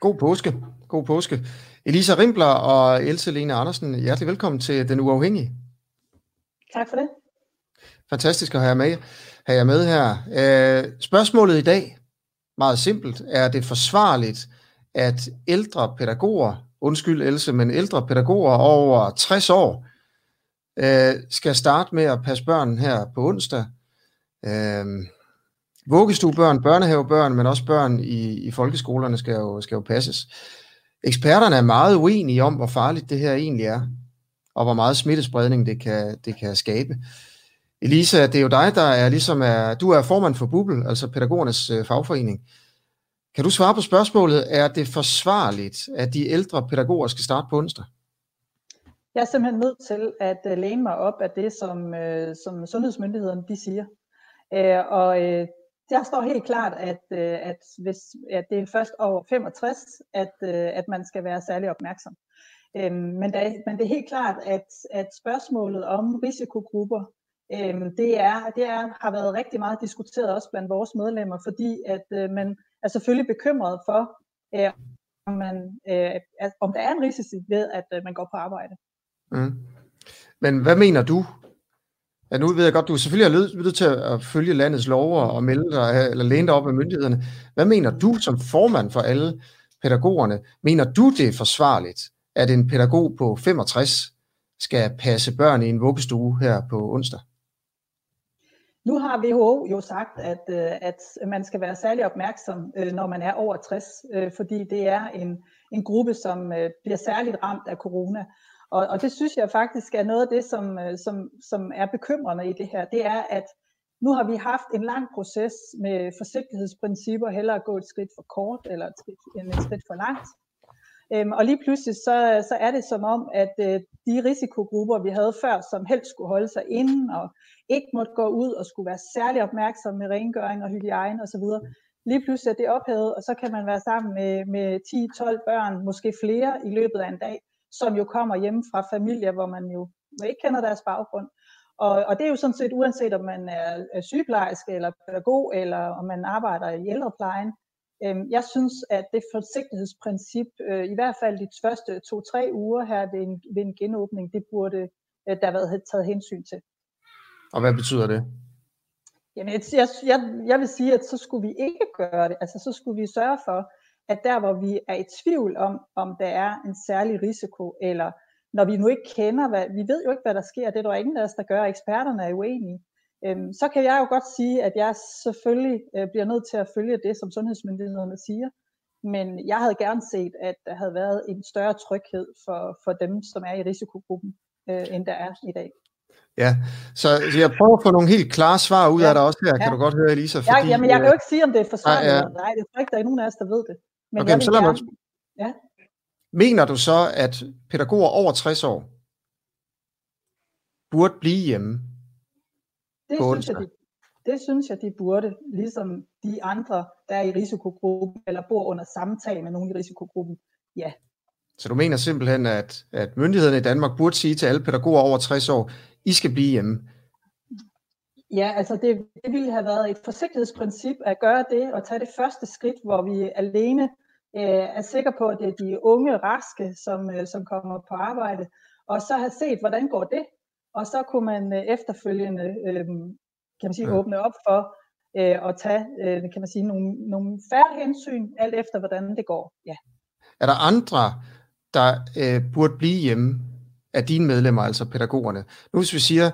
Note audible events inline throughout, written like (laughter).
God påske. God påske. Elisa Rimbler og Else Lene Andersen, hjertelig velkommen til Den Uafhængige. Tak for det. Fantastisk at have jer med, have jer med her. Øh, spørgsmålet i dag, meget simpelt, er det forsvarligt, at ældre pædagoger, undskyld Else, men ældre pædagoger over 60 år, øh, skal starte med at passe børn her på onsdag. Øh, vuggestuebørn, børnehavebørn, men også børn i, i folkeskolerne skal jo, skal jo passes. Eksperterne er meget uenige om, hvor farligt det her egentlig er, og hvor meget smittespredning det kan, det kan skabe. Elisa, det er jo dig, der er ligesom er, du er formand for Bubel, altså pædagogernes øh, fagforening. Kan du svare på spørgsmålet, er det forsvarligt, at de ældre pædagoger skal starte på onsdag? Jeg er simpelthen nødt til at øh, læne mig op af det, som, øh, som sundhedsmyndighederne de siger. Øh, og øh, der står helt klart, at, øh, at, hvis, at det er først over 65, at, øh, at man skal være særlig opmærksom. Øhm, men, der, men det er helt klart, at, at spørgsmålet om risikogrupper, øhm, det, er, det er, har været rigtig meget diskuteret også blandt vores medlemmer, fordi at øh, man er selvfølgelig bekymret for, om, man, om der er en risici ved, at man går på arbejde. Mm. Men hvad mener du? Ja, nu ved jeg godt, du selvfølgelig er nødt til at følge landets lov og melde dig, eller læne dig op af myndighederne. Hvad mener du som formand for alle pædagogerne? Mener du, det er forsvarligt, at en pædagog på 65 skal passe børn i en vuggestue her på onsdag? Nu har WHO jo sagt, at, øh, at man skal være særlig opmærksom, øh, når man er over 60, øh, fordi det er en, en gruppe, som bliver særligt ramt af corona. Og, og det synes jeg faktisk er noget af det, som, øh, som, som er bekymrende i det her. Det er, at nu har vi haft en lang proces med forsigtighedsprincipper, hellere gå et skridt for kort eller et skridt, et skridt for langt. Øhm, og lige pludselig så, så er det som om, at øh, de risikogrupper, vi havde før, som helst skulle holde sig inden og ikke måtte gå ud og skulle være særlig opmærksom med rengøring og hygiejne osv., lige pludselig er det ophævet, og så kan man være sammen med, med 10-12 børn, måske flere i løbet af en dag, som jo kommer hjem fra familier, hvor man jo ikke kender deres baggrund. Og, og det er jo sådan set uanset om man er sygeplejerske eller pædagog, eller om man arbejder i ældreplejen, Øhm, jeg synes, at det forsigtighedsprincip, øh, i hvert fald de første to-tre uger her ved en, ved en genåbning, det burde øh, der have været taget hensyn til. Og hvad betyder det? Jamen, jeg, jeg, jeg vil sige, at så skulle vi ikke gøre det. Altså, så skulle vi sørge for, at der, hvor vi er i tvivl om, om der er en særlig risiko, eller når vi nu ikke kender, hvad, vi ved jo ikke, hvad der sker, det er der ingen af os, der gør, eksperterne er uenige, øhm, så kan jeg jo godt sige, at jeg selvfølgelig øh, bliver nødt til at følge det, som sundhedsmyndighederne siger. Men jeg havde gerne set, at der havde været en større tryghed for, for dem, som er i risikogruppen, øh, end der er i dag. Ja, så, jeg prøver at få nogle helt klare svar ud ja. af dig også her, kan ja. du godt høre, Elisa. Fordi, ja, jamen, jeg kan jo ikke sige, om det er forsvarligt ja, ja. nej, det er ikke, der er nogen af os, der ved det. Men okay, jeg så lad gerne... mig... ja. Mener du så, at pædagoger over 60 år burde blive hjemme det synes, jeg, de, det synes jeg, de burde, ligesom de andre, der er i risikogruppen, eller bor under samtale med nogen i risikogruppen. Ja. Så du mener simpelthen, at, at myndighederne i Danmark burde sige til alle pædagoger over 60 år, I skal blive hjemme? Ja, altså det, det ville have været et forsigtighedsprincip at gøre det, og tage det første skridt, hvor vi alene øh, er sikre på, at det er de unge raske, som, øh, som kommer på arbejde, og så have set, hvordan går det, og så kunne man øh, efterfølgende øh, kan man sige, ja. åbne op for øh, at tage øh, kan man sige, nogle, nogle færre hensyn, alt efter hvordan det går. Ja. Er der andre, der øh, burde blive hjemme af dine medlemmer, altså pædagogerne? Nu hvis vi siger,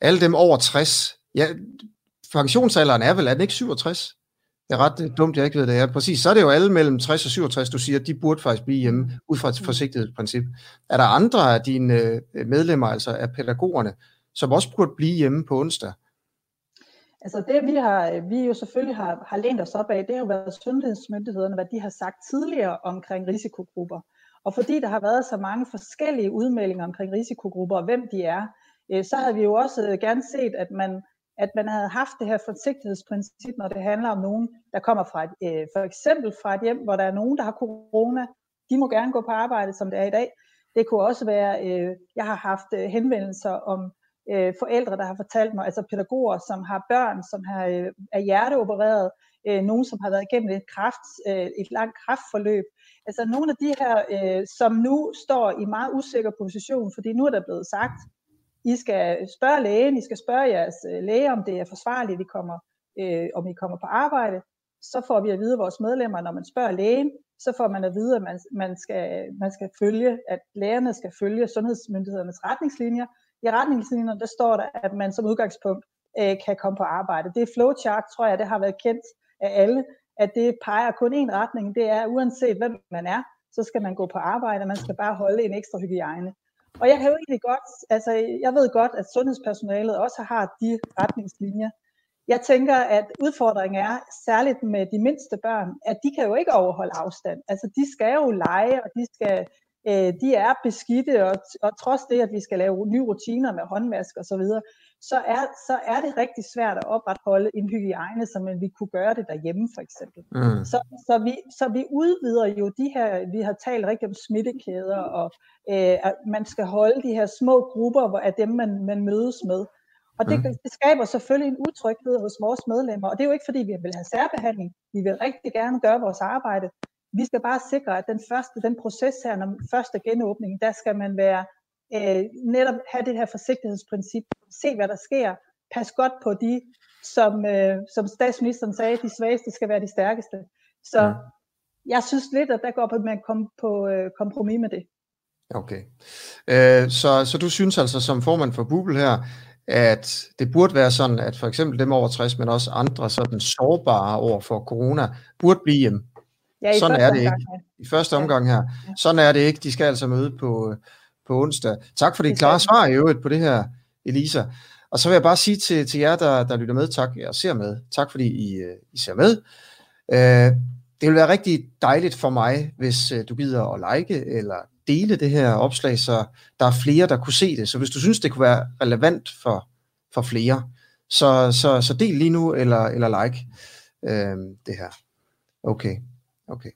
alle dem over 60, ja, pensionsalderen er vel, er den ikke 67? Det er ret dumt, jeg ikke ved det er. Præcis, så er det jo alle mellem 60 og 67, du siger, de burde faktisk blive hjemme, ud fra et forsigtighedsprincip. Er der andre af dine øh, medlemmer, altså af pædagogerne, som også burde blive hjemme på onsdag? Altså det vi har, vi jo selvfølgelig har, har lænt os op af, det har jo været sundhedsmyndighederne, hvad de har sagt tidligere omkring risikogrupper. Og fordi der har været så mange forskellige udmeldinger omkring risikogrupper og hvem de er, øh, så havde vi jo også gerne set, at man at man havde haft det her forsigtighedsprincip, når det handler om nogen, der kommer fra et, øh, for eksempel fra et hjem, hvor der er nogen, der har corona. De må gerne gå på arbejde, som det er i dag. Det kunne også være, øh, jeg har haft øh, henvendelser om øh, forældre, der har fortalt mig, altså pædagoger, som har børn, som har, øh, er hjerteopereret, øh, nogen, som har været igennem et, kraft, øh, et langt kraftforløb. Altså nogle af de her, øh, som nu står i meget usikker position, fordi nu er der blevet sagt, i skal spørge lægen, I skal spørge jeres øh, læge, om det er forsvarligt, I kommer, øh, om I kommer på arbejde. Så får vi at vide vores medlemmer, når man spørger lægen, så får man at vide, at man, man, skal, man skal følge, at lægerne skal følge sundhedsmyndighedernes retningslinjer. I retningslinjerne, der står der, at man som udgangspunkt øh, kan komme på arbejde. Det er flowchart, tror jeg, det har været kendt af alle, at det peger kun én retning. Det er, uanset hvem man er, så skal man gå på arbejde, man skal bare holde en ekstra hygiejne. Og jeg kan jo egentlig godt, altså jeg ved godt, at sundhedspersonalet også har de retningslinjer, jeg tænker, at udfordringen er, særligt med de mindste børn, at de kan jo ikke overholde afstand. Altså, de skal jo lege, og de, skal, øh, de er beskidte, og, og trods det, at vi skal lave nye rutiner med håndvask osv., så, så, er, så er det rigtig svært at opretholde en hygiejne, som vi kunne gøre det derhjemme, for eksempel. Mm. Så, så, vi, så vi udvider jo de her, vi har talt rigtig om smittekæder, og øh, at man skal holde de her små grupper af dem, man, man mødes med. Og det, mm. det skaber selvfølgelig en utryghed hos vores medlemmer, og det er jo ikke fordi, vi vil have særbehandling. Vi vil rigtig gerne gøre vores arbejde. Vi skal bare sikre, at den første, den proces her, når første genåbning, der skal man være øh, netop have det her forsigtighedsprincip. Se, hvad der sker. Pas godt på de, som, øh, som statsministeren sagde, de svageste skal være de stærkeste. Så mm. jeg synes lidt, at der går på, at man kommer på øh, kompromis med det. Okay. Øh, så, så du synes altså som formand for Bubel her, at det burde være sådan, at for eksempel dem over 60, men også andre sådan sårbare over for corona, burde blive hjemme. Ja, sådan er det ikke. I første omgang her. Sådan er det ikke. De skal altså møde på, på onsdag. Tak for det klare svar i øvrigt på det her, Elisa. Og så vil jeg bare sige til, til jer, der, der lytter med, tak og ser med. Tak fordi I, øh, I ser med. Uh, det vil være rigtig dejligt for mig, hvis uh, du gider at like eller dele det her opslag, så der er flere, der kunne se det. Så hvis du synes, det kunne være relevant for, for flere, så, så, så del lige nu, eller, eller like øh, det her. Okay, okay.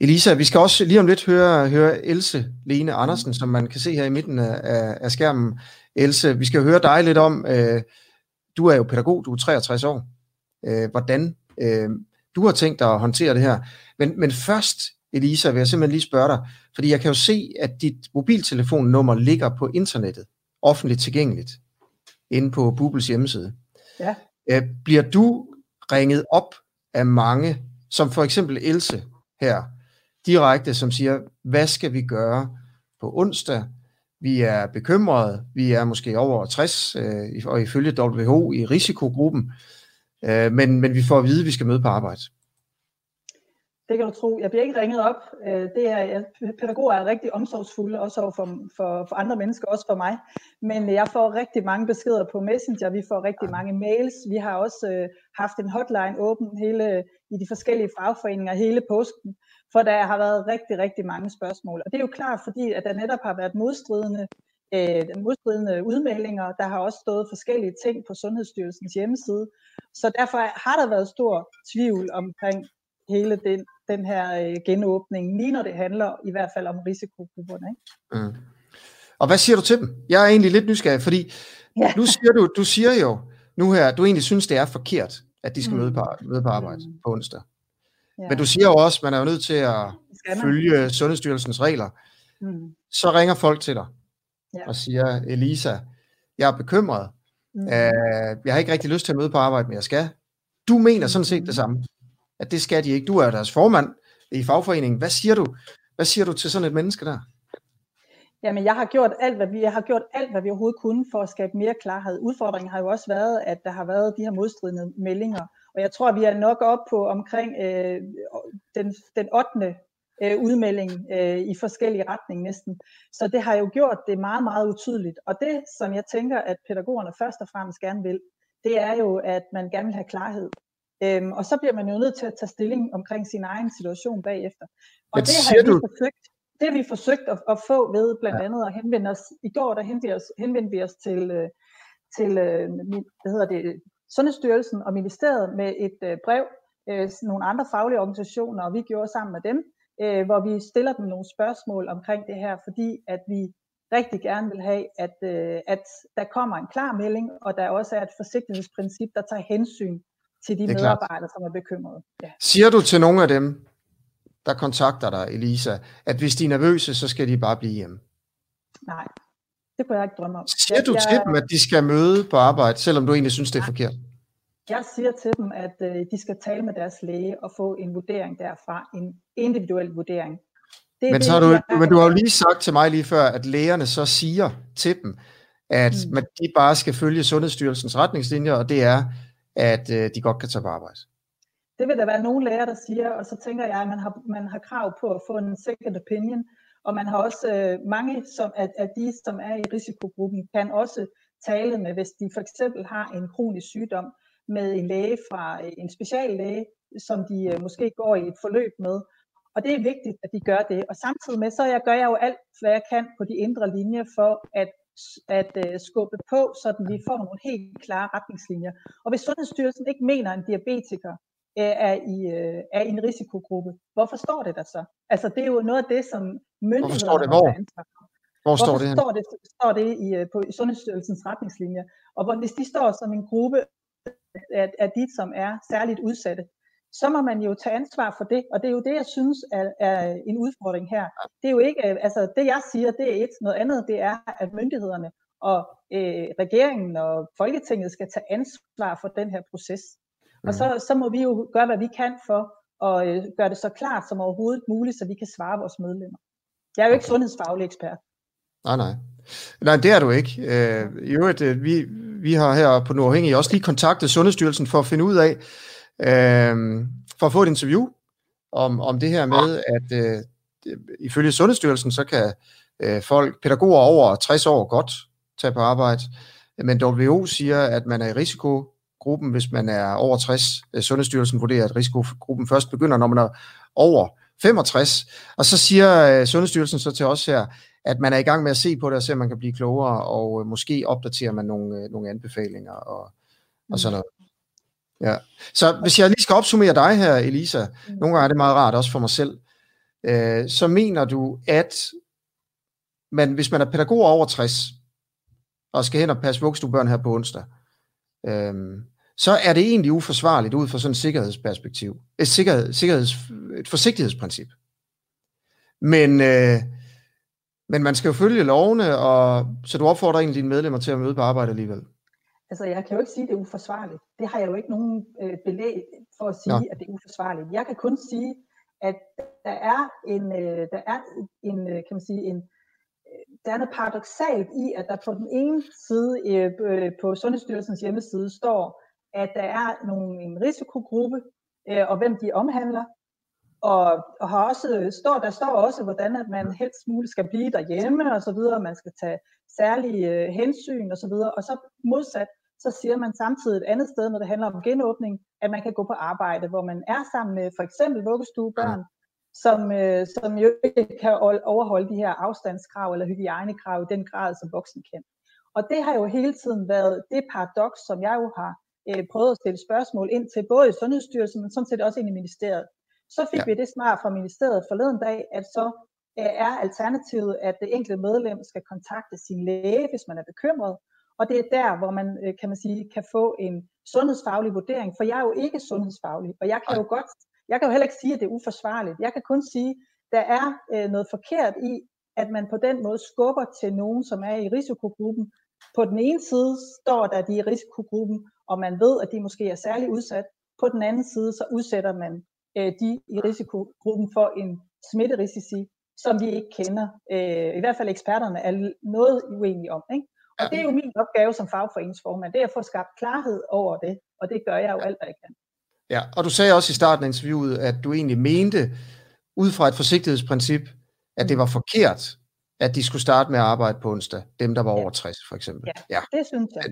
Elisa, vi skal også lige om lidt høre, høre Else Lene Andersen, som man kan se her i midten af, af skærmen. Else, vi skal høre dig lidt om, øh, du er jo pædagog, du er 63 år, øh, hvordan øh, du har tænkt dig at håndtere det her. Men, men først, Elisa, vil jeg simpelthen lige spørge dig, fordi jeg kan jo se, at dit mobiltelefonnummer ligger på internettet, offentligt tilgængeligt, inde på Bubbles hjemmeside. Ja. Øh, bliver du ringet op af mange, som for eksempel Else her, direkte, som siger, hvad skal vi gøre på onsdag? Vi er bekymrede, vi er måske over 60, øh, og ifølge WHO i risikogruppen, øh, men, men vi får at vide, at vi skal møde på arbejde. Det kan du tro. Jeg bliver ikke ringet op. Øh, det er, pædagoger er rigtig omsorgsfulde, også for, for, for andre mennesker, også for mig. Men jeg får rigtig mange beskeder på Messenger, vi får rigtig mange mails. Vi har også øh, haft en hotline åben hele, i de forskellige fagforeninger hele påsken, for der har været rigtig, rigtig mange spørgsmål. Og det er jo klart, fordi at der netop har været modstridende, øh, modstridende udmeldinger. Der har også stået forskellige ting på Sundhedsstyrelsens hjemmeside. Så derfor har der været stor tvivl omkring hele den, den her øh, genåbning, lige når det handler i hvert fald om risikogrupperne. Ikke? Mm. Og hvad siger du til dem? Jeg er egentlig lidt nysgerrig, fordi ja. nu siger du, du siger jo nu her, du egentlig synes, det er forkert, at de skal mm. møde, på, møde på arbejde mm. på onsdag. Ja. Men du siger jo også, at man er jo nødt til at følge Sundhedsstyrelsens regler. Mm. Så ringer folk til dig ja. og siger, Elisa, jeg er bekymret. Mm. Uh, jeg har ikke rigtig lyst til at møde på arbejde, men jeg skal. Du mener sådan set det samme at det skal de ikke. Du er deres formand i fagforeningen. Hvad siger du? Hvad siger du til sådan et menneske der? Jamen, jeg har gjort alt, hvad vi, jeg har gjort alt, hvad vi overhovedet kunne for at skabe mere klarhed. Udfordringen har jo også været, at der har været de her modstridende meldinger. Og jeg tror, at vi er nok op på omkring øh, den, den 8. Øh, udmelding øh, i forskellige retninger næsten. Så det har jo gjort det meget, meget utydeligt. Og det, som jeg tænker, at pædagogerne først og fremmest gerne vil, det er jo, at man gerne vil have klarhed. Øhm, og så bliver man jo nødt til at tage stilling omkring sin egen situation bagefter. Og Men det har du... forsøgt, det vi forsøgt at, at få ved blandt andet at henvende os. I går der henvendte os, henvendte vi os til, øh, til øh, hvad hedder det, Sundhedsstyrelsen og Ministeriet med et øh, brev, øh, nogle andre faglige organisationer, og vi gjorde sammen med dem, øh, hvor vi stiller dem nogle spørgsmål omkring det her, fordi at vi rigtig gerne vil have, at, øh, at der kommer en klar melding, og der også er et forsigtighedsprincip, der tager hensyn til de medarbejdere, som er bekymrede. Ja. Siger du til nogle af dem, der kontakter dig, Elisa, at hvis de er nervøse, så skal de bare blive hjemme? Nej, det kunne jeg ikke drømme om. Siger du jeg, til dem, at de skal møde på arbejde, selvom du egentlig synes, det er forkert? Jeg siger til dem, at øh, de skal tale med deres læge og få en vurdering derfra, en individuel vurdering. Det men, så har du, men du har jo lige sagt til mig lige før, at lægerne så siger til dem, at mm. man, de bare skal følge Sundhedsstyrelsens retningslinjer, og det er, at øh, de godt kan tage på arbejde. Det vil der være nogle læger, der siger, og så tænker jeg, at man har, man har krav på at få en second opinion, og man har også øh, mange som, af, af de, som er i risikogruppen, kan også tale med, hvis de for eksempel har en kronisk sygdom, med en læge fra øh, en speciallæge, som de øh, måske går i et forløb med. Og det er vigtigt, at de gør det. Og samtidig med, så jeg, gør jeg jo alt, hvad jeg kan på de indre linjer for at, at øh, skubbe på, så vi får nogle helt klare retningslinjer. Og hvis Sundhedsstyrelsen ikke mener, at en diabetiker er, i, uh, er i en risikogruppe, hvorfor står det der så? Altså det er jo noget af det, som myndighederne står det? Hvor? Hvor står det? Står det, står det i, på Sundhedsstyrelsens retningslinjer. Og hvor, hvis de står som en gruppe af, af de, som er særligt udsatte, så må man jo tage ansvar for det, og det er jo det, jeg synes er, er en udfordring her. Det er jo ikke, altså det jeg siger, det er et, noget andet, det er, at myndighederne og øh, regeringen og Folketinget skal tage ansvar for den her proces. Og så, så må vi jo gøre, hvad vi kan for at øh, gøre det så klart som overhovedet muligt, så vi kan svare vores medlemmer. Jeg er jo ikke sundhedsfaglig ekspert. Nej, nej. Nej, det er du ikke. Øh, I øvrigt, øh, vi, vi har her på Nordhængig også lige kontaktet Sundhedsstyrelsen for at finde ud af, øh, for at få et interview om, om det her med, at øh, ifølge Sundhedsstyrelsen, så kan øh, folk, pædagoger over 60 år godt tage på arbejde, men WHO siger, at man er i risikogruppen, hvis man er over 60. Øh, Sundhedsstyrelsen vurderer, at risikogruppen først begynder, når man er over 65. Og så siger øh, Sundhedsstyrelsen så til os her, at man er i gang med at se på det og se, om man kan blive klogere, og øh, måske opdaterer man nogle, nogle anbefalinger og, og sådan noget. Ja. Så hvis jeg lige skal opsummere dig her, Elisa, mm. nogle gange er det meget rart også for mig selv, øh, så mener du, at man, hvis man er pædagog over 60, og skal hen og passe vuggestuebørn her på onsdag, øh, så er det egentlig uforsvarligt ud fra sådan et sikkerhedsperspektiv. Et, sikkerhed, sikkerheds, et forsigtighedsprincip. Men, øh, men man skal jo følge lovene, og, så du opfordrer egentlig dine medlemmer til at møde på arbejde alligevel. Altså, jeg kan jo ikke sige, at det er uforsvarligt. Det har jeg jo ikke nogen øh, belæg for at sige, ja. at det er uforsvarligt. Jeg kan kun sige, at der er en, øh, der er en øh, kan man sige, en, der er noget paradoxalt i, at der på den ene side øh, øh, på Sundhedsstyrelsens hjemmeside står, at der er nogle, en risikogruppe, øh, og hvem de omhandler, og, og har også, øh, står, der står også, hvordan at man helst muligt skal blive derhjemme og så videre, man skal tage særlige øh, hensyn og så videre, og så modsat, så siger man samtidig et andet sted, når det handler om genåbning, at man kan gå på arbejde, hvor man er sammen med for eksempel vuggestuebørn, som, øh, som jo ikke kan overholde de her afstandskrav eller hygiejnekrav i den grad, som voksne kan. Og det har jo hele tiden været det paradoks, som jeg jo har øh, prøvet at stille spørgsmål ind til, både i Sundhedsstyrelsen, men sådan set også ind i ministeriet. Så fik ja. vi det svar fra ministeriet forleden dag, at så øh, er alternativet, at det enkelte medlem skal kontakte sin læge, hvis man er bekymret. Og det er der, hvor man, øh, kan man sige, kan få en sundhedsfaglig vurdering, for jeg er jo ikke sundhedsfaglig, og jeg kan jo godt, jeg kan jo heller ikke sige, at det er uforsvarligt. Jeg kan kun sige, at der er øh, noget forkert i, at man på den måde skubber til nogen, som er i risikogruppen. På den ene side står der, at de er i risikogruppen, og man ved, at de måske er særlig udsat. På den anden side, så udsætter man øh, de i risikogruppen for en smitterisici, som vi ikke kender. Øh, I hvert fald eksperterne er noget uenige om. Ikke? Og det er jo min opgave som fagforeningsformand, det er at få skabt klarhed over det, og det gør jeg jo alt, hvad jeg kan. Ja, og du sagde også i starten af interviewet, at du egentlig mente, ud fra et forsigtighedsprincip, at det var forkert, at de skulle starte med at arbejde på onsdag, dem der var over 60 for eksempel. Ja, ja. det synes jeg.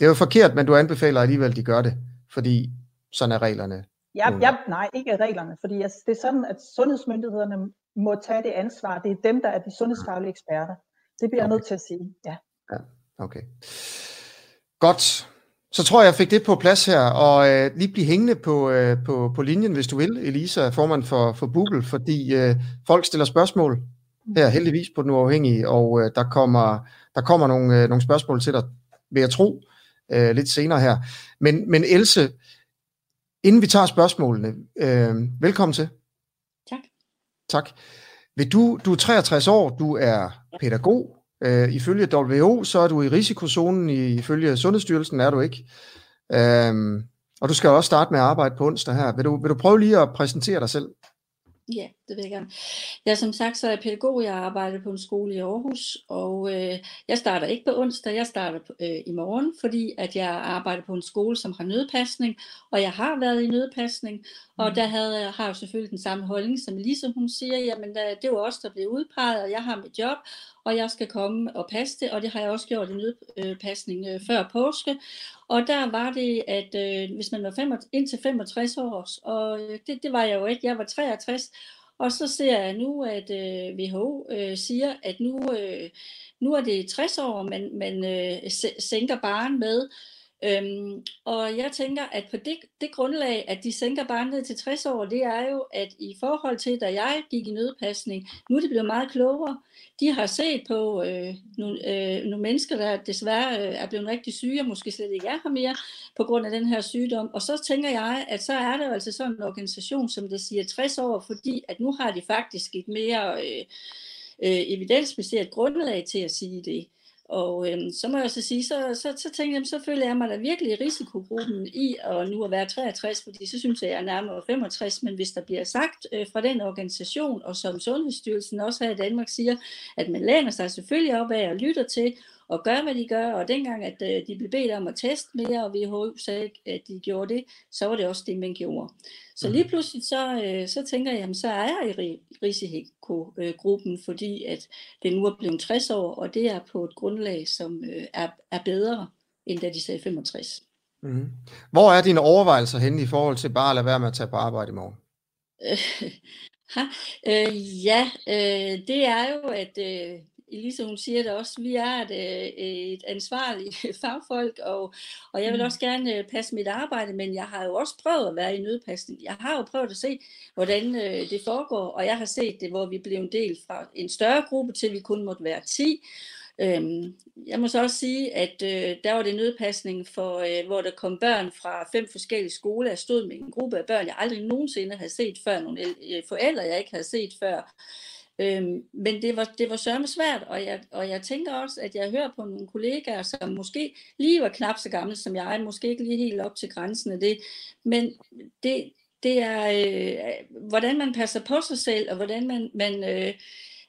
Det er jo forkert, men du anbefaler alligevel, at de gør det, fordi sådan er reglerne Ja, ja, nej, ikke reglerne, fordi det er sådan, at sundhedsmyndighederne må tage det ansvar. Det er dem, der er de sundhedsfaglige eksperter. Det bliver okay. jeg nødt til at sige, ja. Ja, okay. Godt. Så tror jeg, jeg fik det på plads her, og øh, lige blive hængende på, øh, på, på linjen, hvis du vil, Elisa, formand for, for Google, fordi øh, folk stiller spørgsmål her heldigvis på den uafhængige, og øh, der kommer, der kommer nogle, øh, nogle spørgsmål til dig, vil jeg tro, øh, lidt senere her. Men, men Else, Inden vi tager spørgsmålene, øh, velkommen til. Tak. Tak. Vil du, du er 63 år, du er pædagog. Øh, ifølge WHO, så er du i risikozonen, ifølge Sundhedsstyrelsen er du ikke. Øh, og du skal også starte med at arbejde på onsdag her. Vil du, vil du prøve lige at præsentere dig selv? Ja, det vil jeg gerne. Jeg som sagt så er jeg pædagog. Jeg arbejder på en skole i Aarhus, og øh, jeg starter ikke på onsdag. Jeg starter øh, i morgen, fordi at jeg arbejder på en skole, som har nødpasning, og jeg har været i nødpasning, og mm. der havde, har jeg selvfølgelig den samme holdning, som Lise hun siger, jamen der, det var også der blev udpeget, og jeg har mit job, og jeg skal komme og passe det, og det har jeg også gjort i nødpasning øh, før påske. Og der var det, at øh, hvis man var fem, indtil 65 år, og øh, det, det var jeg jo ikke, jeg var 63, og så ser jeg nu, at øh, WHO øh, siger, at nu, øh, nu er det 60 år, man, man øh, sænker barn med, Øhm, og jeg tænker, at på det, det grundlag, at de sænker barnet ned til 60 år, det er jo, at i forhold til, da jeg gik i nødpasning, nu er det blevet meget klogere. De har set på øh, nogle, øh, nogle mennesker, der desværre øh, er blevet rigtig syge, og måske slet ikke er her mere, på grund af den her sygdom. Og så tænker jeg, at så er der jo altså sådan en organisation, som der siger 60 år, fordi at nu har de faktisk et mere øh, øh, evidensbaseret grundlag til at sige det. Og øhm, så må jeg så sige, så, så, så tænkte jeg, så føler jeg mig da virkelig i risikogruppen i at nu at være 63, fordi så synes jeg, jeg er nærmere 65, men hvis der bliver sagt øh, fra den organisation, og som Sundhedsstyrelsen også her i Danmark siger, at man læner sig selvfølgelig op af og lytter til, og gør, hvad de gør. Og dengang, at øh, de blev bedt om at teste mere, og WHO sagde, at de gjorde det, så var det også det, man gjorde. Så lige mhm. pludselig, så, øh, så tænker jeg, jamen, så er jeg i risikogruppen, fordi at det nu er blevet 60 år, og det er på et grundlag, som øh, er, er bedre, end da de sagde 65. Mm. Hvor er dine overvejelser henne i forhold til bare at lade være med at tage på arbejde i morgen? (laughs) ha, øh, ja, øh, det er jo, at øh, Elisa hun siger det også, vi er et, øh, et ansvarligt (laughs) fagfolk, og, og jeg vil mm. også gerne øh, passe mit arbejde, men jeg har jo også prøvet at være i nødpasning. Jeg har jo prøvet at se, hvordan øh, det foregår, og jeg har set det, hvor vi blev en del fra en større gruppe til, vi kun måtte være 10. Øhm, jeg må så også sige, at øh, der var det nødpasning, for, øh, hvor der kom børn fra fem forskellige skoler. Jeg stod med en gruppe af børn, jeg aldrig nogensinde havde set før, nogle forældre, jeg ikke havde set før. Øhm, men det var, det var sørme svært, og jeg, og jeg tænker også, at jeg hører på nogle kollegaer, som måske lige var knap så gamle som jeg, måske ikke lige helt op til grænsen af det, men det, det er, øh, hvordan man passer på sig selv, og hvordan man, man øh,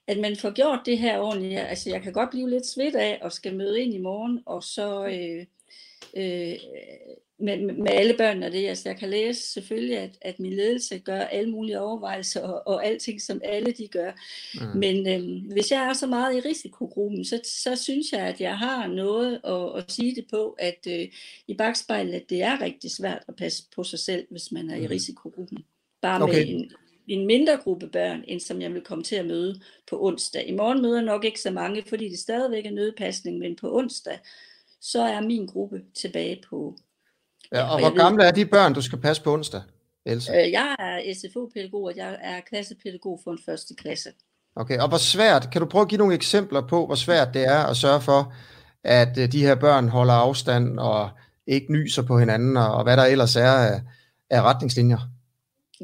at man får gjort det her ordentligt. Altså, jeg kan godt blive lidt svedt af og skal møde ind i morgen, og så øh, øh, med, med alle børnene det. Altså, jeg kan læse selvfølgelig, at, at min ledelse gør alle mulige overvejelser og, og alting, som alle de gør. Mm. Men øh, hvis jeg er så meget i risikogruppen, så, så synes jeg, at jeg har noget at, at sige det på, at øh, i bagspejlet, at det er rigtig svært at passe på sig selv, hvis man er mm. i risikogruppen. Bare okay. med en, en mindre gruppe børn, end som jeg vil komme til at møde på onsdag. I morgen møder jeg nok ikke så mange, fordi det stadigvæk er nødpasning, men på onsdag, så er min gruppe tilbage på Ja, og, og hvor gamle er de børn, du skal passe på onsdag, Else? Øh, jeg er SFO-pædagog, og jeg er klassepædagog for en første klasse. Okay, og hvor svært, kan du prøve at give nogle eksempler på, hvor svært det er at sørge for, at øh, de her børn holder afstand og ikke nyser på hinanden, og, og hvad der ellers er af, af retningslinjer?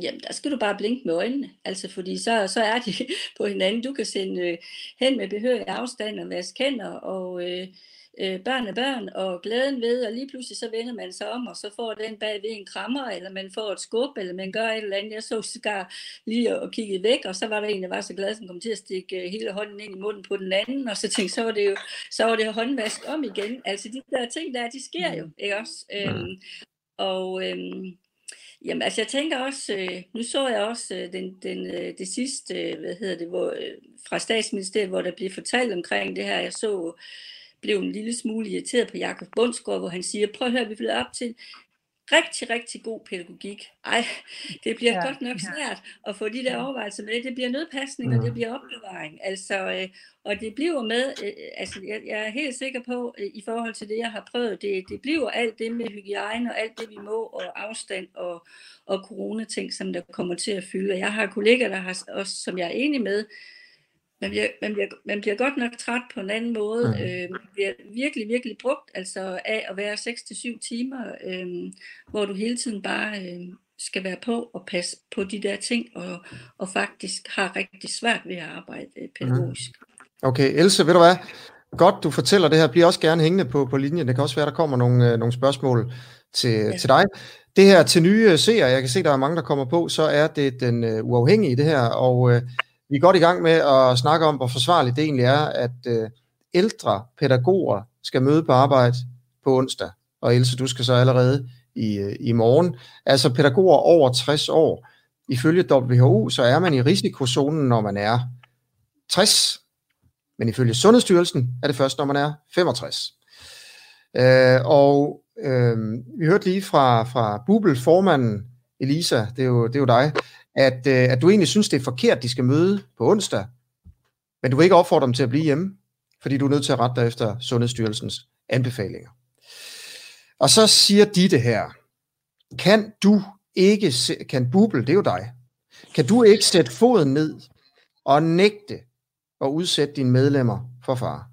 Jamen, der skal du bare blinke med øjnene, altså fordi så, så er de (laughs) på hinanden. Du kan sende øh, hen med behørig afstand og vaske hænder, og øh, øh, børn er børn, og glæden ved, og lige pludselig så vender man sig om, og så får den bagved en krammer, eller man får et skub, eller man gør et eller andet. Jeg så skar lige og kiggede væk, og så var der en, der var så glad, som kom til at stikke øh, hele hånden ind i munden på den anden, og så tænkte så var det jo så var det håndvask om igen. Altså de der ting der, de sker jo, ikke også? Øhm, og øhm, Jamen, altså jeg tænker også, øh, nu så jeg også øh, den, den, øh, det sidste, øh, hvad hedder det, hvor, øh, fra statsministeriet, hvor der blev fortalt omkring det her. Jeg så blev en lille smule irriteret på Jakob Bundsgaard, hvor han siger, prøv at høre, vi bliver op til rigtig, rigtig god pædagogik. Ej, det bliver ja, godt nok svært at få de der overvejelser med. Det bliver nødpasning, og det bliver opbevaring. Altså, øh, og det bliver med, øh, altså jeg, jeg er helt sikker på, øh, i forhold til det, jeg har prøvet, det, det bliver alt det med hygiejne og alt det, vi må, og afstand og, og coronating, som der kommer til at fylde. Og jeg har kolleger, der har også, som jeg er enig med, man bliver, man, bliver, man bliver godt nok træt på en anden måde. Mm. Øh, man bliver virkelig, virkelig brugt altså af at være 6-7 timer, øh, hvor du hele tiden bare øh, skal være på og passe på de der ting, og, og faktisk har rigtig svært ved at arbejde øh, pædagogisk. Mm. Okay, Else, ved du hvad? Godt, du fortæller det her. Bliv også gerne hængende på, på linjen. Det kan også være, der kommer nogle, øh, nogle spørgsmål til, ja. til dig. Det her til nye seere, jeg kan se, der er mange, der kommer på, så er det den uh, uafhængige det her, og uh, vi er godt i gang med at snakke om, hvor forsvarligt det egentlig er, at øh, ældre pædagoger skal møde på arbejde på onsdag. Og Else, du skal så allerede i, øh, i morgen. Altså pædagoger over 60 år. Ifølge WHO, så er man i risikozonen, når man er 60, men ifølge Sundhedsstyrelsen er det først, når man er 65. Øh, og øh, vi hørte lige fra, fra Bubel, formanden, Elisa, det er jo, det er jo dig, at, øh, at du egentlig synes, det er forkert, de skal møde på onsdag, men du vil ikke opfordre dem til at blive hjemme, fordi du er nødt til at rette dig efter Sundhedsstyrelsens anbefalinger. Og så siger de det her, kan du ikke, kan Bubel, det er jo dig, kan du ikke sætte foden ned og nægte at udsætte dine medlemmer for fare?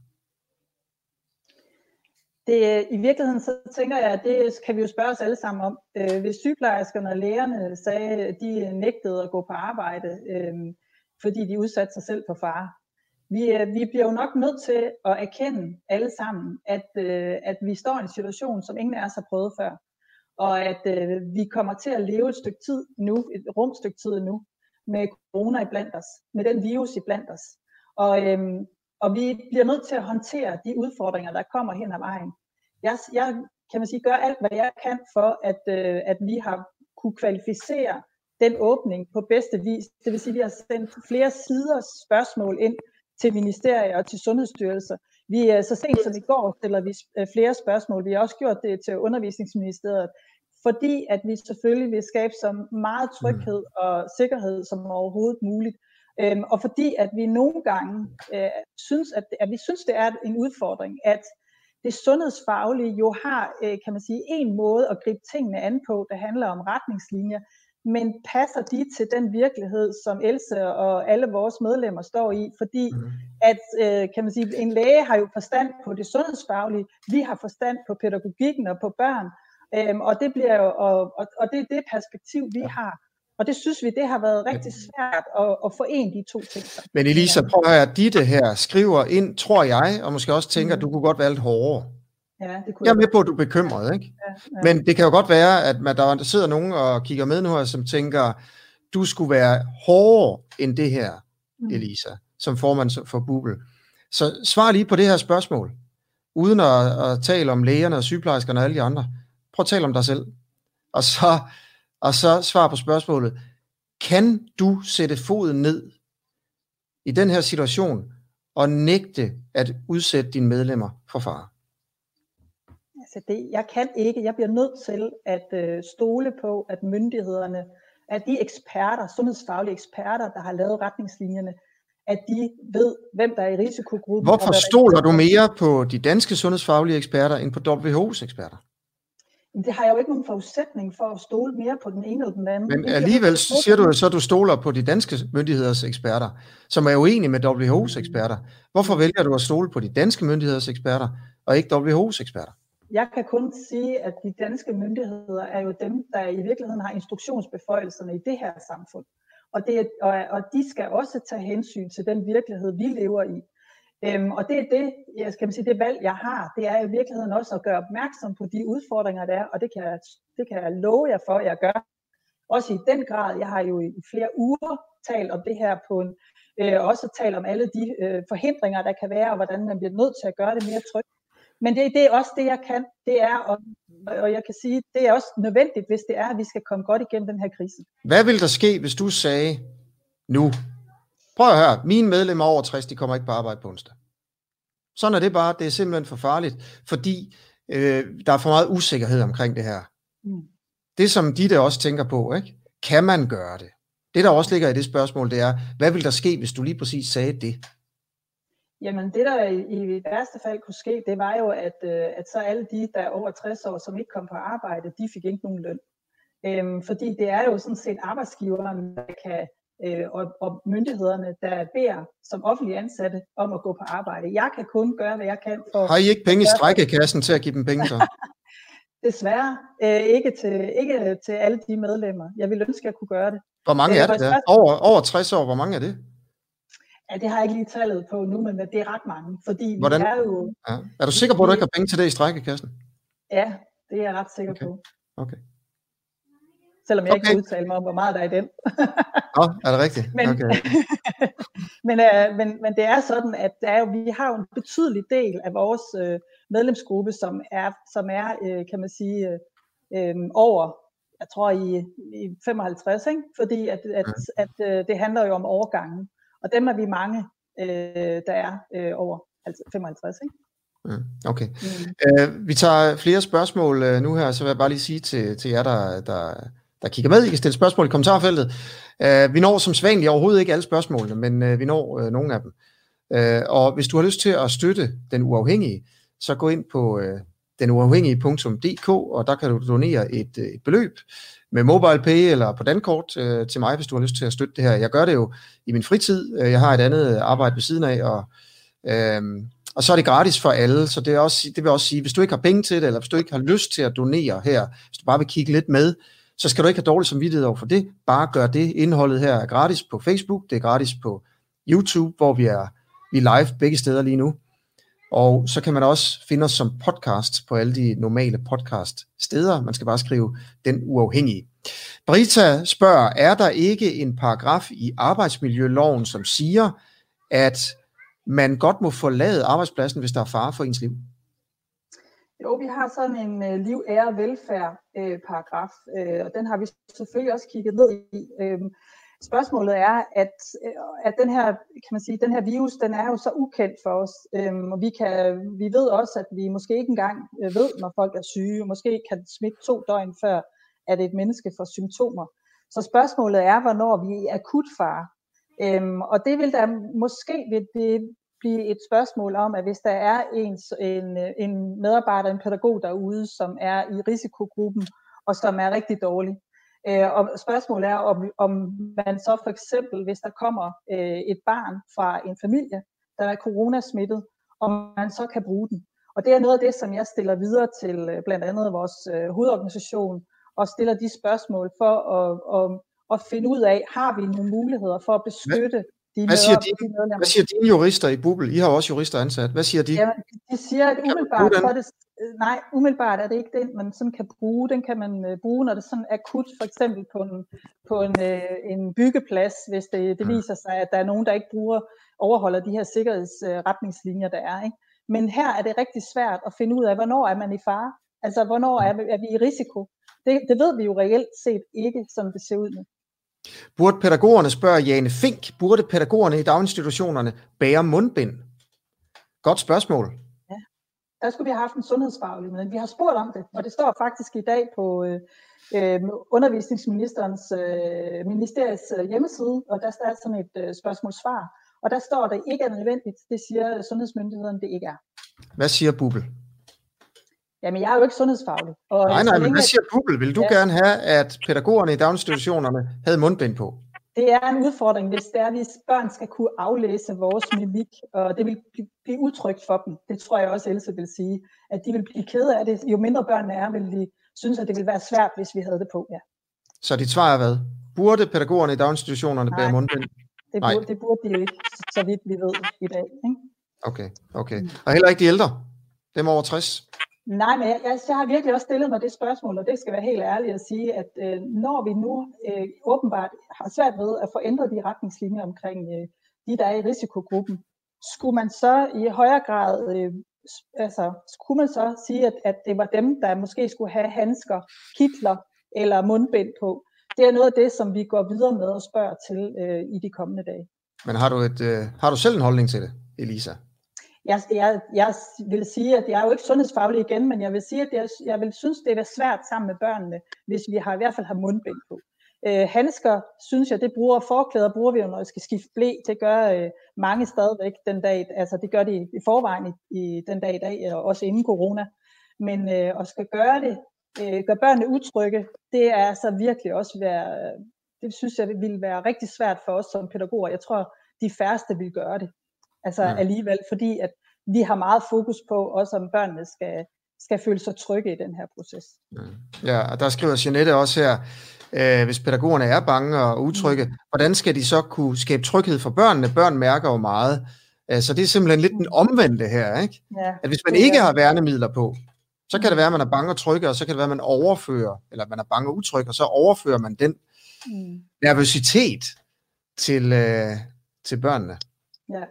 Det, I virkeligheden så tænker jeg, at det kan vi jo spørge os alle sammen om. Øh, hvis sygeplejerskerne og lægerne sagde, at de nægtede at gå på arbejde, øh, fordi de udsatte sig selv for fare. Vi, øh, vi bliver jo nok nødt til at erkende alle sammen, at, øh, at vi står i en situation, som ingen af os har prøvet før. Og at øh, vi kommer til at leve et stykke tid nu, et rumstykke tid nu, med corona i blandt os, med den virus i blandt os. Og, øhm, og vi bliver nødt til at håndtere de udfordringer, der kommer hen ad vejen. Jeg, jeg kan man sige, gør alt, hvad jeg kan for, at, øh, at vi har kunne kvalificere den åbning på bedste vis. Det vil sige, at vi har sendt flere sider spørgsmål ind til ministerier og til sundhedsstyrelser. Vi er så sent som i går stiller vi øh, flere spørgsmål. Vi har også gjort det til undervisningsministeriet, fordi at vi selvfølgelig vil skabe så meget tryghed og sikkerhed som overhovedet muligt Øhm, og fordi at vi nogle gange øh, synes, at, at vi synes, det er en udfordring, at det sundhedsfaglige jo har, øh, kan man sige, en måde at gribe tingene an på, der handler om retningslinjer, men passer de til den virkelighed, som Else og alle vores medlemmer står i? Fordi mm. at, øh, kan man sige, en læge har jo forstand på det sundhedsfaglige, vi har forstand på pædagogikken og på børn, øhm, og det bliver jo, og, og, og det er det perspektiv, vi har. Og det synes vi, det har været rigtig svært at, at forene de to ting. Men Elisa, prøv at høre, Ditte her skriver ind, tror jeg, og måske også tænker, mm. at du kunne godt være lidt hårdere. Ja, det kunne jeg er med på, at du er bekymret, ikke? Ja, ja. Men det kan jo godt være, at man, der sidder nogen og kigger med nu her, som tænker, du skulle være hårdere end det her, mm. Elisa, som formand for Bubel. Så svar lige på det her spørgsmål, uden at, at tale om lægerne og sygeplejerskerne og alle de andre. Prøv at tale om dig selv. Og så og så svar på spørgsmålet, kan du sætte foden ned i den her situation og nægte at udsætte dine medlemmer for fare? Altså det, jeg kan ikke. Jeg bliver nødt til at øh, stole på, at myndighederne, at de eksperter, sundhedsfaglige eksperter, der har lavet retningslinjerne, at de ved, hvem der er i risikogruppen. Hvorfor stoler du mere på de danske sundhedsfaglige eksperter end på WHO's eksperter? Det har jeg jo ikke nogen forudsætning for at stole mere på den ene eller den anden. Men alligevel siger du så, at du stoler på de danske myndigheders eksperter, som er uenige med WHO's eksperter. Hvorfor vælger du at stole på de danske myndigheders eksperter, og ikke WHO's eksperter? Jeg kan kun sige, at de danske myndigheder er jo dem, der i virkeligheden har instruktionsbeføjelserne i det her samfund. Og, det, og, og de skal også tage hensyn til den virkelighed, vi lever i. Øhm, og det er det, jeg skal sige, det valg, jeg har, det er i virkeligheden også at gøre opmærksom på de udfordringer, der er, og det kan, jeg, det kan jeg love jer for, at jeg gør. Også i den grad, jeg har jo i flere uger talt om det her på en, øh, også talt om alle de øh, forhindringer, der kan være, og hvordan man bliver nødt til at gøre det mere trygt. Men det, det er også det, jeg kan. Det er, og, og jeg kan sige, det er også nødvendigt, hvis det er, at vi skal komme godt igennem den her krise. Hvad vil der ske, hvis du sagde nu, Prøv at høre, mine medlemmer over 60, de kommer ikke på arbejde på onsdag. Sådan er det bare, det er simpelthen for farligt, fordi øh, der er for meget usikkerhed omkring det her. Mm. Det som de der også tænker på, ikke? kan man gøre det? Det der også ligger i det spørgsmål, det er, hvad vil der ske, hvis du lige præcis sagde det? Jamen det der i, i værste fald kunne ske, det var jo, at, øh, at så alle de, der er over 60 år, som ikke kom på arbejde, de fik ikke nogen løn. Øhm, fordi det er jo sådan set arbejdsgiveren, der kan øh, og, og myndighederne, der beder som offentlige ansatte om at gå på arbejde. Jeg kan kun gøre, hvad jeg kan for... Har I ikke penge i strækkekassen til at give dem penge så? (laughs) Desværre øh, ikke, til, ikke til alle de medlemmer. Jeg vil ønske, at jeg kunne gøre det. Hvor mange er det der? Over, over 60 år, hvor mange er det? Ja, det har jeg ikke lige tallet på nu, men det er ret mange, fordi Hvordan? vi er jo... Ja. Er du sikker på, at du ikke har penge til det i strækkekassen? Ja, det er jeg ret sikker okay. på. Okay. Selvom jeg okay. ikke kan udtale mig om, hvor meget der er i den. Nå, er det rigtigt? Men, okay. (laughs) men, øh, men, men det er sådan, at der er jo, vi har jo en betydelig del af vores øh, medlemsgruppe, som er, som er øh, kan man sige, øh, øh, over, jeg tror i, i 55, ikke? fordi at, at, mm. at, at øh, det handler jo om overgangen. Og dem er vi mange, øh, der er øh, over 55. Ikke? Okay. Mm. Uh, vi tager flere spørgsmål uh, nu her, så vil jeg bare lige sige til, til jer, der, der, der kigger med, I kan stille spørgsmål i kommentarfeltet. Uh, vi når som sædvanligt overhovedet ikke alle spørgsmålene, men uh, vi når uh, nogle af dem. Uh, og hvis du har lyst til at støtte Den Uafhængige, så gå ind på uh, denuafhængige.dk, og der kan du donere et, et beløb med MobilePay eller på dankort uh, til mig, hvis du har lyst til at støtte det her. Jeg gør det jo i min fritid. Jeg har et andet arbejde ved siden af, og uh, og så er det gratis for alle, så det, er også, det vil også sige, hvis du ikke har penge til det, eller hvis du ikke har lyst til at donere her, hvis du bare vil kigge lidt med, så skal du ikke have dårlig samvittighed over for det. Bare gør det. Indholdet her er gratis på Facebook, det er gratis på YouTube, hvor vi er, vi er live begge steder lige nu. Og så kan man også finde os som podcast på alle de normale podcast steder. Man skal bare skrive den uafhængige. Brita spørger, er der ikke en paragraf i arbejdsmiljøloven, som siger, at man godt må forlade arbejdspladsen, hvis der er fare for ens liv? Jo, vi har sådan en øh, liv, ære, velfærd øh, paragraf, øh, og den har vi selvfølgelig også kigget ned i. Øh, spørgsmålet er, at, øh, at den her, kan man sige, den her virus, den er jo så ukendt for os, um, og vi, kan, vi ved også, at vi måske ikke engang øh, ved, når folk er syge, og måske kan det smitte to døgn før, at et menneske får symptomer. Så spørgsmålet er, hvornår vi er akut fare. Øhm, og det vil der måske vil det blive et spørgsmål om, at hvis der er en, en, en medarbejder, en pædagog derude, som er i risikogruppen, og som er rigtig dårlig. Øh, og spørgsmålet er, om, om man så for eksempel, hvis der kommer øh, et barn fra en familie, der er coronasmittet, om man så kan bruge den. Og det er noget af det, som jeg stiller videre til øh, blandt andet vores øh, hovedorganisation, og stiller de spørgsmål for at, at at finde ud af, har vi nogle muligheder for at beskytte de hvad siger, de, hvad siger dine jurister i Bubel? I har også jurister ansat. Hvad siger de? Ja, de siger, at umiddelbart, så er det, nej, umiddelbart er det ikke den, man sådan kan bruge. Den kan man uh, bruge, når det er sådan akut, for eksempel på en, på en, uh, en byggeplads, hvis det, det viser sig, at der er nogen, der ikke bruger, overholder de her sikkerhedsretningslinjer, der er. Ikke? Men her er det rigtig svært at finde ud af, hvornår er man i fare? Altså, hvornår er, er vi i risiko? Det, det ved vi jo reelt set ikke, som det ser ud nu. Burde pædagogerne, spørger Jane Fink, burde pædagogerne i daginstitutionerne bære mundbind? Godt spørgsmål. Ja, der skulle vi have haft en sundhedsfaglig, men vi har spurgt om det, og det står faktisk i dag på øh, øh undervisningsministerens øh, ministeriets øh, hjemmeside, og der står sådan et øh, spørgsmål-svar, og der står, at det ikke er nødvendigt. Det siger sundhedsmyndighederne, det ikke er. Hvad siger Bubel? Jamen, jeg er jo ikke sundhedsfaglig. Og nej, nej, men hvad siger Google? Vil du ja. gerne have, at pædagogerne i daginstitutionerne havde mundbind på? Det er en udfordring, hvis det er, hvis børn skal kunne aflæse vores mimik, og det vil blive udtrykt for dem. Det tror jeg også, Else vil sige, at de vil blive kede af det. Jo mindre børnene er, vil de synes, at det vil være svært, hvis vi havde det på. Ja. Så dit svar er hvad? Burde pædagogerne i daginstitutionerne bære mundbind? Det burde, Nej. det burde de jo ikke, så vidt vi ved i dag. Ikke? Okay, okay. Og heller ikke de ældre? Dem over 60? Nej, men jeg, jeg, jeg har virkelig også stillet mig det spørgsmål, og det skal være helt ærligt at sige, at øh, når vi nu øh, åbenbart har svært ved at forændre de retningslinjer omkring øh, de, der er i risikogruppen, skulle man så i højere grad, øh, altså skulle man så sige, at, at det var dem, der måske skulle have handsker, kitler eller mundbind på. Det er noget af det, som vi går videre med og spørger til øh, i de kommende dage. Men har du, et, øh, har du selv en holdning til det, Elisa? Jeg, jeg, jeg vil sige, at jeg er jo ikke sundhedsfaglig igen, men jeg vil sige, at jeg, jeg vil synes, det er svært sammen med børnene, hvis vi har i hvert fald har mundbind på. Øh, handsker, synes jeg, det bruger forklæder, bruger vi jo, når vi skal skifte blæ. Det gør øh, mange stadigvæk den dag, altså det gør de i forvejen i, i den dag i dag, og også inden corona. Men øh, at skal gøre det, øh, gøre børnene utrygge, det er altså virkelig også være, øh, det synes jeg det ville være rigtig svært for os som pædagoger. Jeg tror, de færreste vil gøre det. Altså ja. alligevel, fordi at vi har meget fokus på, også om børnene skal, skal føle sig trygge i den her proces. Ja, og der skriver Jeanette også her, øh, hvis pædagogerne er bange og utrygge, mm. hvordan skal de så kunne skabe tryghed for børnene? Børn mærker jo meget. Så det er simpelthen lidt den omvendte her, ikke? Ja, at hvis man ikke har værnemidler på, så kan det være, at man er bange og trygge, og så kan det være, at man overfører, eller man er bange og utryg, og så overfører man den mm. nervøsitet til, øh, til børnene. Ja,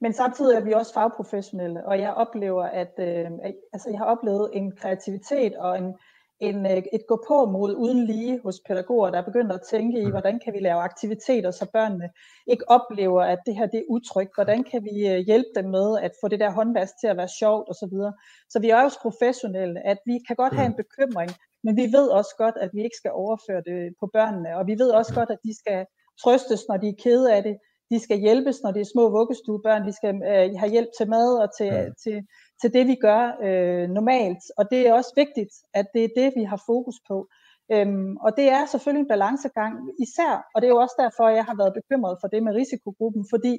men samtidig er vi også fagprofessionelle, og jeg oplever, at øh, altså, jeg har oplevet en kreativitet og en, en, øh, et gå på mod uden lige hos pædagoger, der er begyndt at tænke i, mm. hvordan kan vi lave aktiviteter, så børnene ikke oplever, at det her det er utrygt. Hvordan kan vi øh, hjælpe dem med at få det der håndvask til at være sjovt osv. Så, så vi er også professionelle, at vi kan godt have en mm. bekymring, men vi ved også godt, at vi ikke skal overføre det på børnene, og vi ved også godt, at de skal trøstes, når de er kede af det. De skal hjælpes, når det er små vuggestuebørn. De skal øh, have hjælp til mad og til, ja. til, til det, vi gør øh, normalt. Og det er også vigtigt, at det er det, vi har fokus på. Øhm, og det er selvfølgelig en balancegang især, og det er jo også derfor, jeg har været bekymret for det med risikogruppen, fordi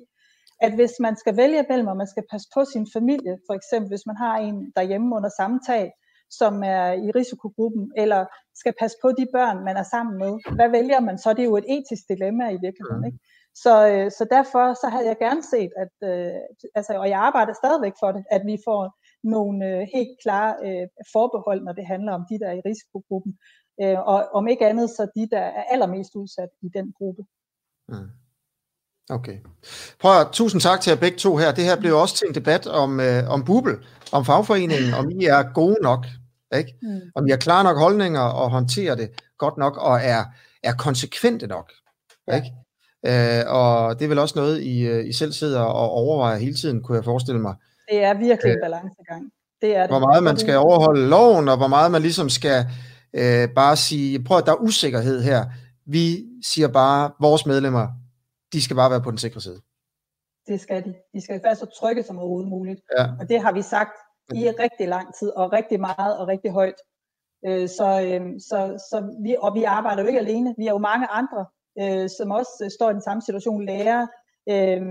at hvis man skal vælge mellem, og man skal passe på sin familie, for eksempel hvis man har en derhjemme under samme tag, som er i risikogruppen, eller skal passe på de børn, man er sammen med, hvad vælger man så? Det er jo et etisk dilemma i virkeligheden. Ikke? Så, øh, så derfor så havde jeg gerne set, at, øh, altså, og jeg arbejder stadigvæk for det, at vi får nogle øh, helt klare øh, forbehold, når det handler om de, der er i risikogruppen. Øh, og om ikke andet, så de, der er allermest udsat i den gruppe. Mm. Okay. Prøv at, tusind tak til jer begge to her. Det her blev også til en debat om, øh, om Bubel, om fagforeningen, om I er gode nok, ikke? Mm. om I har klare nok holdninger og håndterer det godt nok, og er, er konsekvente nok. Ikke? Øh, og det er vel også noget, I, øh, I selv sidder og overvejer hele tiden, kunne jeg forestille mig. Det er virkelig en øh, balancegang. Det er det. Hvor meget man skal overholde loven, og hvor meget man ligesom skal øh, bare sige, prøv at der er usikkerhed her. Vi siger bare, vores medlemmer, de skal bare være på den sikre side. Det skal de. De skal være så trygge som overhovedet muligt. Ja. Og det har vi sagt i rigtig lang tid, og rigtig meget og rigtig højt. Øh, så, så, så vi, og vi arbejder jo ikke alene. Vi er jo mange andre øh, som også øh, står i den samme situation, lærer. Øh,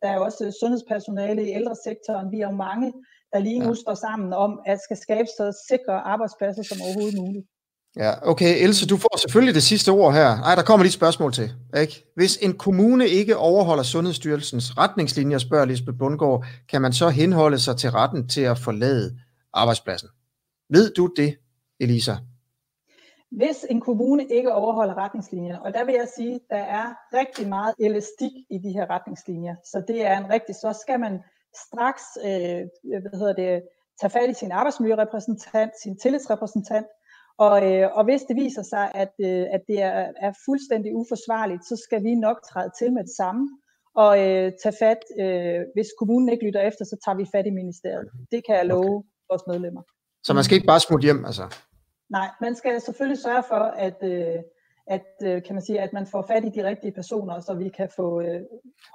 der er jo også sundhedspersonale i ældresektoren. Vi er jo mange, der lige nu ja. står sammen om, at skal skabe så sikre arbejdspladser som overhovedet muligt. Ja, okay. Else, du får selvfølgelig det sidste ord her. Ej, der kommer lige et spørgsmål til. Ikke? Hvis en kommune ikke overholder Sundhedsstyrelsens retningslinjer, spørger Lisbeth Bundgaard, kan man så henholde sig til retten til at forlade arbejdspladsen? Ved du det, Elisa? Hvis en kommune ikke overholder retningslinjerne, og der vil jeg sige, der er rigtig meget elastik i de her retningslinjer, så det er en rigtig, så skal man straks øh, hvad hedder det, tage fat i sin arbejdsmiljørepræsentant, sin tillidsrepræsentant, og, øh, og hvis det viser sig, at, øh, at det er, er fuldstændig uforsvarligt, så skal vi nok træde til med det samme og øh, tage fat. Øh, hvis kommunen ikke lytter efter, så tager vi fat i ministeriet. Det kan jeg love okay. vores medlemmer. Så man skal ikke bare smutte hjem, altså? Nej, man skal selvfølgelig sørge for, at, øh, at, øh, kan man sige, at man får fat i de rigtige personer, så vi kan få øh,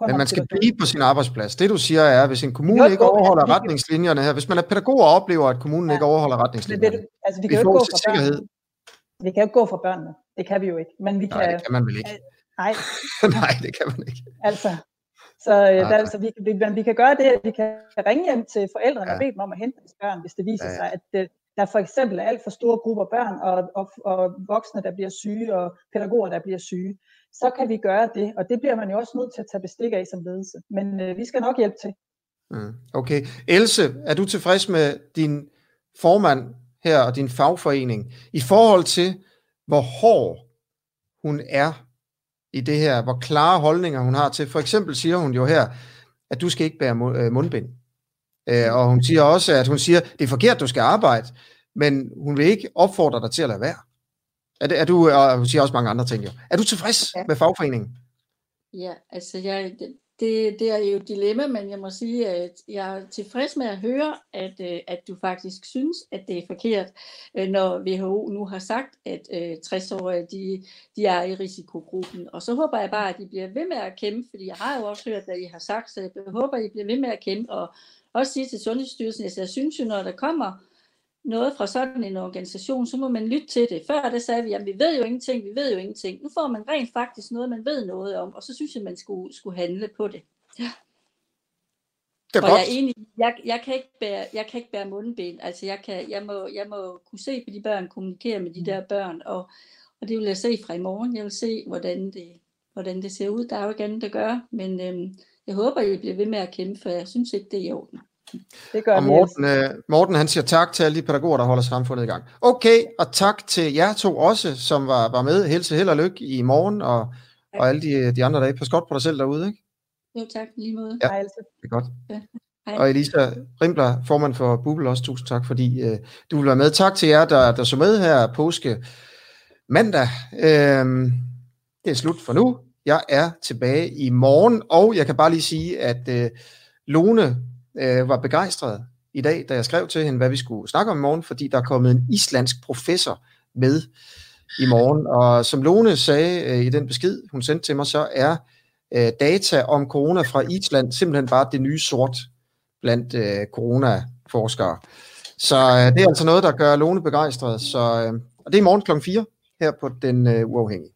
Men man skal blive på sin arbejdsplads. Det du siger er, hvis en kommune ikke overholder vi, retningslinjerne her, hvis man er pædagog og oplever, at kommunen ja. ikke overholder retningslinjerne, det, altså, vi kan jo ikke gå for sikkerhed. Børnene. Vi kan jo ikke gå for børnene. Det kan vi jo ikke. Men vi Nej, kan, det kan man vel ikke. Nej. (laughs) Nej, det kan man ikke. Altså, så øh, der, altså, vi, vi, vi kan gøre det, at vi kan ringe hjem til forældrene ja. og bede dem om at hente deres børn, hvis det viser ja, ja. sig, at der for eksempel er alt for store grupper børn og, og, og voksne, der bliver syge, og pædagoger, der bliver syge, så kan vi gøre det. Og det bliver man jo også nødt til at tage bestik af som ledelse. Men øh, vi skal nok hjælpe til. Mm, okay. Else, er du tilfreds med din formand her og din fagforening i forhold til, hvor hård hun er i det her, hvor klare holdninger hun har til. For eksempel siger hun jo her, at du skal ikke bære øh, mundbind. Øh, og hun siger også, at hun siger, det er forkert, du skal arbejde, men hun vil ikke opfordre dig til at lade være. Er, det, er du, og hun siger også mange andre ting jo. Er du tilfreds ja. med fagforeningen? Ja, altså jeg, det, det er jo et dilemma, men jeg må sige, at jeg er tilfreds med at høre, at, øh, at du faktisk synes, at det er forkert, øh, når WHO nu har sagt, at 60-årige de, de er i risikogruppen. Og så håber jeg bare, at de bliver ved med at kæmpe, fordi jeg har jo også hørt, hvad I har sagt, så jeg håber, at I bliver ved med at kæmpe og, også sige til Sundhedsstyrelsen, at jeg synes jo, når der kommer noget fra sådan en organisation, så må man lytte til det. Før der sagde vi, at vi ved jo ingenting, vi ved jo ingenting. Nu får man rent faktisk noget, man ved noget om, og så synes jeg, man skulle, skulle handle på det. Ja. Det er og godt. jeg er enig, jeg, jeg, kan ikke bære, jeg kan ikke bære mundbind. Altså jeg, kan, jeg, må, jeg må kunne se på de børn, kommunikere med de mm. der børn, og, og det vil jeg se fra i morgen. Jeg vil se, hvordan det, hvordan det ser ud. Der er jo ikke andet at gøre, men øhm, jeg håber, I bliver ved med at kæmpe, for jeg synes ikke, det er i orden. Det gør og Morten, øh, Morten han siger tak til alle de pædagoger, der holder samfundet i gang. Okay, og tak til jer to også, som var, var med. Helse, held og lykke i morgen, og, og alle de, de andre dage. Pas godt på dig selv derude, ikke? Jo, tak. Lige måde. Ja, det er godt. Ja. Hej. Og Elisa Rimbler, formand for Bubel, også tusind tak, fordi øh, du vil være med. Tak til jer, der, der så med her påske mandag. Øh, det er slut for nu. Jeg er tilbage i morgen, og jeg kan bare lige sige, at øh, Lone øh, var begejstret i dag, da jeg skrev til hende, hvad vi skulle snakke om i morgen, fordi der er kommet en islandsk professor med i morgen. Og som Lone sagde øh, i den besked, hun sendte til mig, så er øh, data om corona fra Island simpelthen bare det nye sort blandt øh, coronaforskere. Så øh, det er altså noget, der gør Lone begejstret. Så, øh, og det er i morgen kl. 4 her på Den øh, Uafhængige.